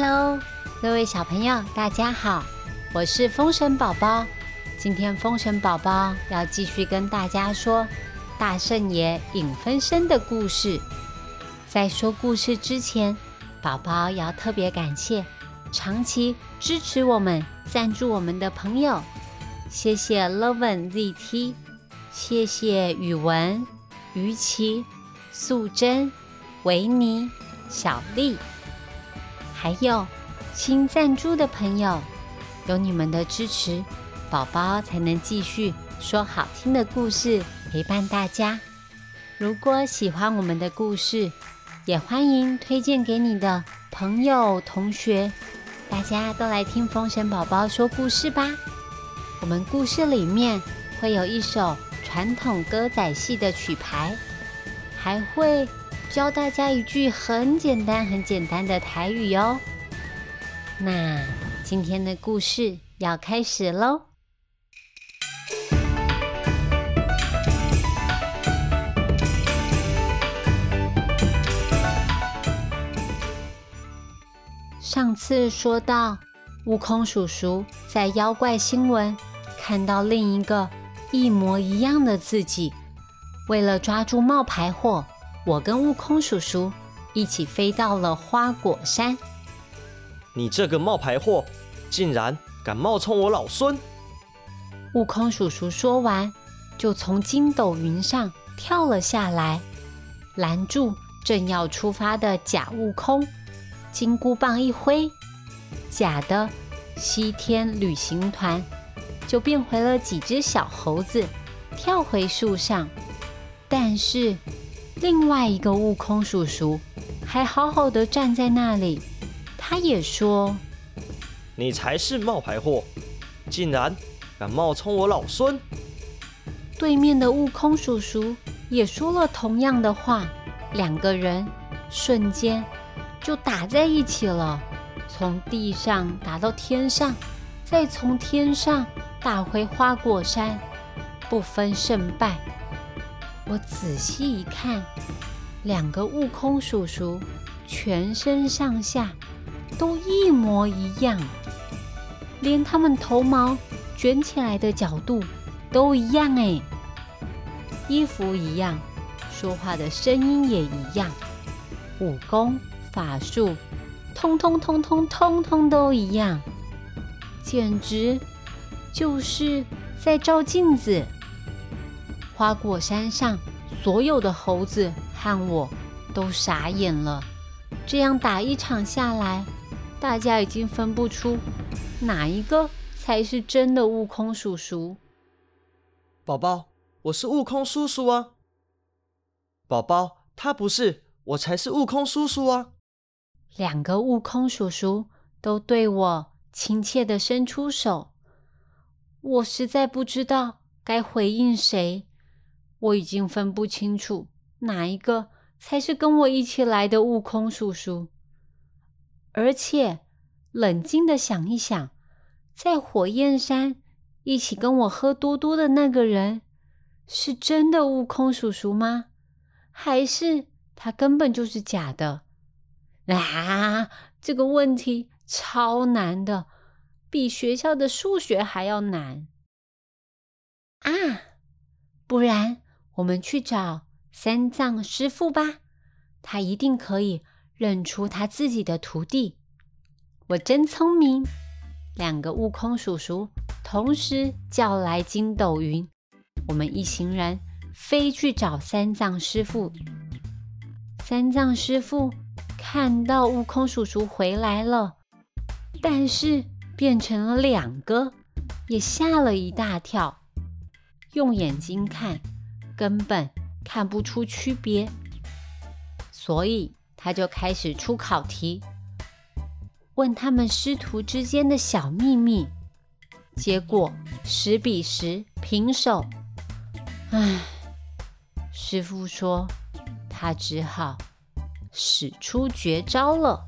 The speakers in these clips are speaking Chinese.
Hello，各位小朋友，大家好，我是风神宝宝。今天风神宝宝要继续跟大家说大圣爷影分身的故事。在说故事之前，宝宝要特别感谢长期支持我们、赞助我们的朋友，谢谢 Loven ZT，谢谢宇文、于琪、素贞、维尼、小丽。还有新赞助的朋友，有你们的支持，宝宝才能继续说好听的故事陪伴大家。如果喜欢我们的故事，也欢迎推荐给你的朋友、同学，大家都来听风神宝宝说故事吧。我们故事里面会有一首传统歌仔戏的曲牌，还会。教大家一句很简单、很简单的台语哟。那今天的故事要开始喽。上次说到，悟空叔叔在妖怪新闻看到另一个一模一样的自己，为了抓住冒牌货。我跟悟空叔叔一起飞到了花果山。你这个冒牌货，竟然敢冒充我老孙！悟空叔叔说完，就从筋斗云上跳了下来，拦住正要出发的假悟空。金箍棒一挥，假的西天旅行团就变回了几只小猴子，跳回树上。但是。另外一个悟空叔叔还好好的站在那里，他也说：“你才是冒牌货，竟然敢冒充我老孙！”对面的悟空叔叔也说了同样的话，两个人瞬间就打在一起了，从地上打到天上，再从天上打回花果山，不分胜败。我仔细一看，两个悟空叔叔全身上下都一模一样，连他们头毛卷起来的角度都一样哎，衣服一样，说话的声音也一样，武功法术通通通通通通都一样，简直就是在照镜子。花果山上所有的猴子和我都傻眼了。这样打一场下来，大家已经分不出哪一个才是真的悟空叔叔。宝宝，我是悟空叔叔啊！宝宝，他不是，我才是悟空叔叔啊！两个悟空叔叔都对我亲切的伸出手，我实在不知道该回应谁。我已经分不清楚哪一个才是跟我一起来的悟空叔叔，而且冷静的想一想，在火焰山一起跟我喝多多的那个人，是真的悟空叔叔吗？还是他根本就是假的？啊，这个问题超难的，比学校的数学还要难啊！不然。我们去找三藏师傅吧，他一定可以认出他自己的徒弟。我真聪明！两个悟空叔叔同时叫来筋斗云，我们一行人飞去找三藏师傅。三藏师傅看到悟空叔叔回来了，但是变成了两个，也吓了一大跳，用眼睛看。根本看不出区别，所以他就开始出考题，问他们师徒之间的小秘密。结果十比十平手。唉，师傅说他只好使出绝招了。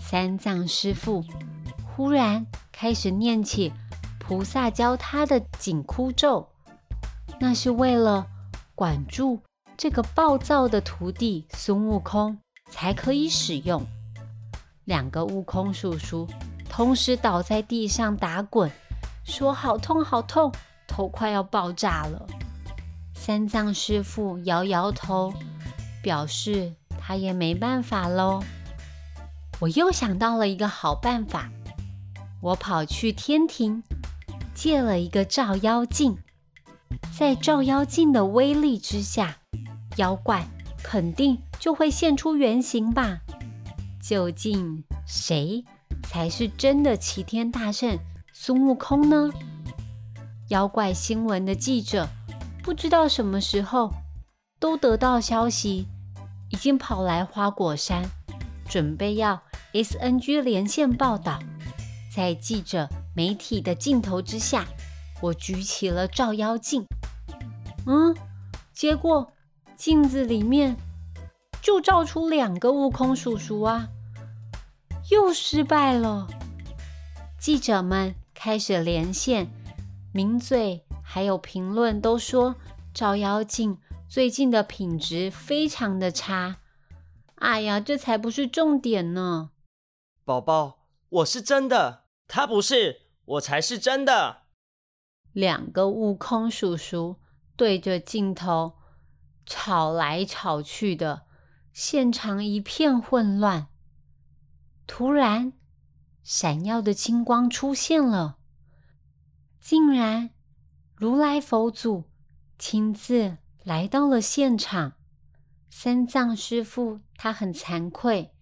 三藏师傅忽然开始念起菩萨教他的紧箍咒。那是为了管住这个暴躁的徒弟孙悟空才可以使用。两个悟空叔叔同时倒在地上打滚，说：“好痛，好痛，头快要爆炸了。”三藏师傅摇摇头，表示他也没办法喽。我又想到了一个好办法，我跑去天庭借了一个照妖镜，在照妖镜的威力之下，妖怪肯定就会现出原形吧？究竟谁才是真的齐天大圣孙悟空呢？妖怪新闻的记者不知道什么时候都得到消息，已经跑来花果山，准备要 SNG 连线报道。在记者媒体的镜头之下，我举起了照妖镜，嗯，结果镜子里面。就照出两个悟空叔叔啊，又失败了。记者们开始连线，名嘴还有评论都说照妖镜最近的品质非常的差。哎呀，这才不是重点呢！宝宝，我是真的，他不是，我才是真的。两个悟空叔叔对着镜头吵来吵去的。现场一片混乱。突然，闪耀的金光出现了，竟然如来佛祖亲自来到了现场。三藏师傅他很惭愧，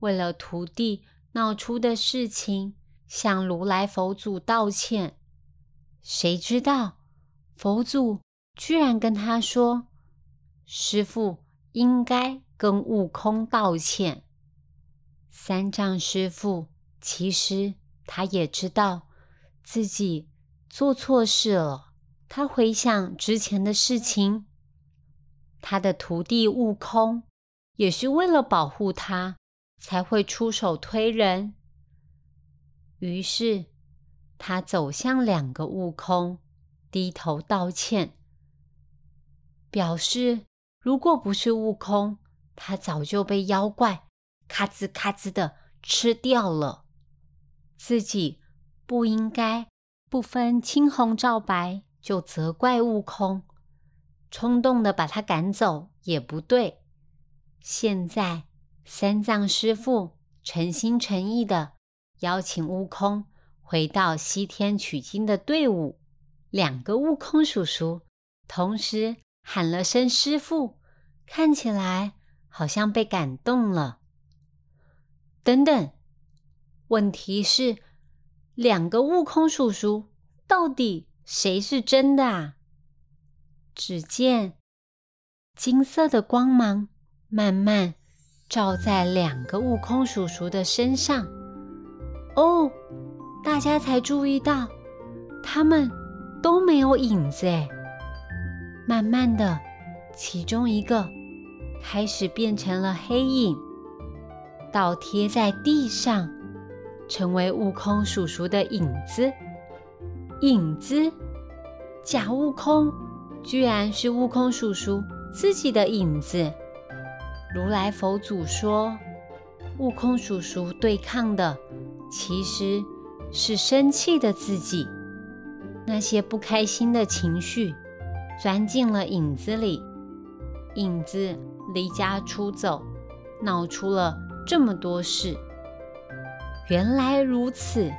为了徒弟闹出的事情，向如来佛祖道歉。谁知道佛祖居然跟他说：“师傅应该。”跟悟空道歉。三藏师傅其实他也知道自己做错事了。他回想之前的事情，他的徒弟悟空也是为了保护他才会出手推人。于是他走向两个悟空，低头道歉，表示如果不是悟空。他早就被妖怪咔吱咔吱的吃掉了，自己不应该不分青红皂白就责怪悟空，冲动的把他赶走也不对。现在三藏师傅诚心诚意的邀请悟空回到西天取经的队伍，两个悟空叔叔同时喊了声“师傅”，看起来。好像被感动了。等等，问题是两个悟空叔叔到底谁是真的啊？只见金色的光芒慢慢照在两个悟空叔叔的身上。哦，大家才注意到他们都没有影子哎。慢慢的，其中一个。开始变成了黑影，倒贴在地上，成为悟空叔叔的影子。影子，假悟空，居然是悟空叔叔自己的影子。如来佛祖说，悟空叔叔对抗的其实是生气的自己，那些不开心的情绪钻进了影子里，影子。离家出走，闹出了这么多事。原来如此，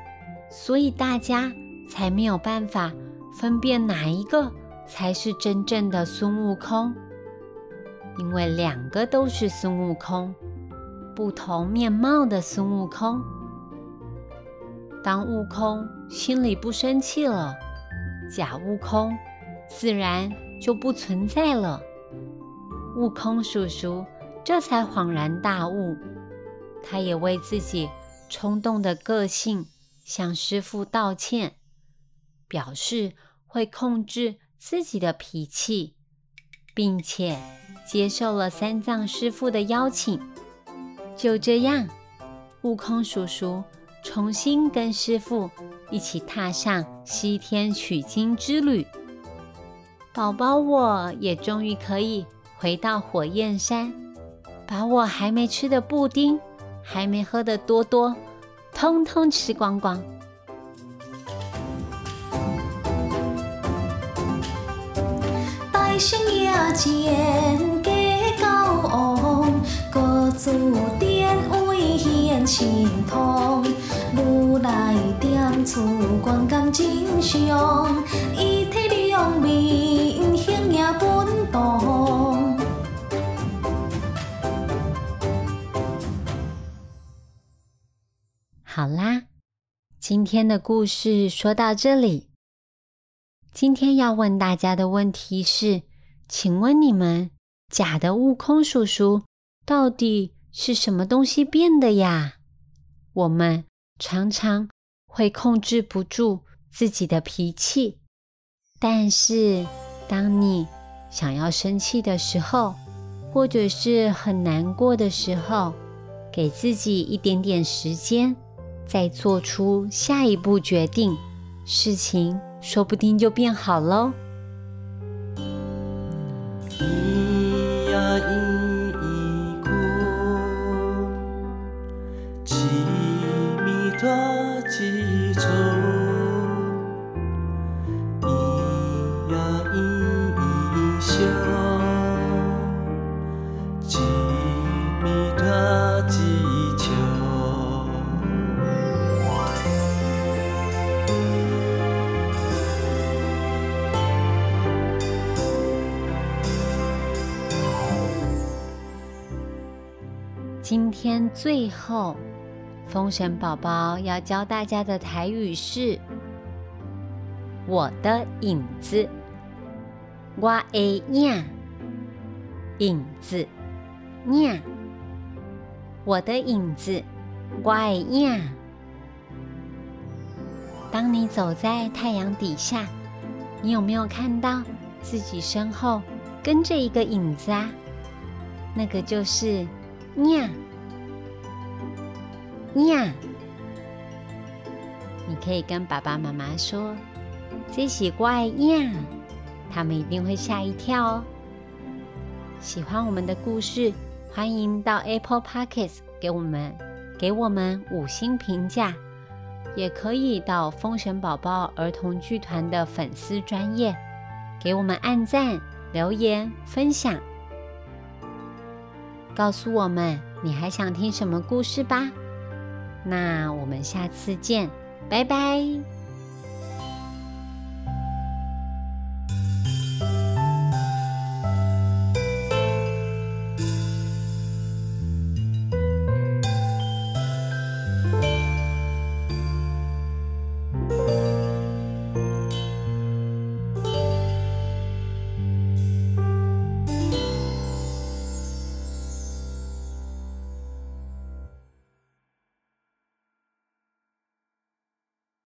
所以大家才没有办法分辨哪一个才是真正的孙悟空。因为两个都是孙悟空，不同面貌的孙悟空。当悟空心里不生气了，假悟空自然就不存在了。悟空叔叔这才恍然大悟，他也为自己冲动的个性向师傅道歉，表示会控制自己的脾气，并且接受了三藏师傅的邀请。就这样，悟空叔叔重新跟师傅一起踏上西天取经之旅，宝宝我也终于可以。回到火焰山，把我还没吃的布丁还没喝的多多，通通吃光光。大声也前加高昂，各自点位显清通。如来点出观感真相，今天的故事说到这里。今天要问大家的问题是：请问你们假的悟空叔叔到底是什么东西变的呀？我们常常会控制不住自己的脾气，但是当你想要生气的时候，或者是很难过的时候，给自己一点点时间。再做出下一步决定，事情说不定就变好喽。今天最后，风神宝宝要教大家的台语是：我的影子，我的影，影子，影，我的影子，我的影。当你走在太阳底下，你有没有看到自己身后跟着一个影子啊？那个就是。呀呀，你可以跟爸爸妈妈说这些怪呀，他们一定会吓一跳哦。喜欢我们的故事，欢迎到 Apple Pockets 给我们给我们五星评价，也可以到风神宝宝儿童剧团的粉丝专业给我们按赞、留言、分享。告诉我们你还想听什么故事吧，那我们下次见，拜拜。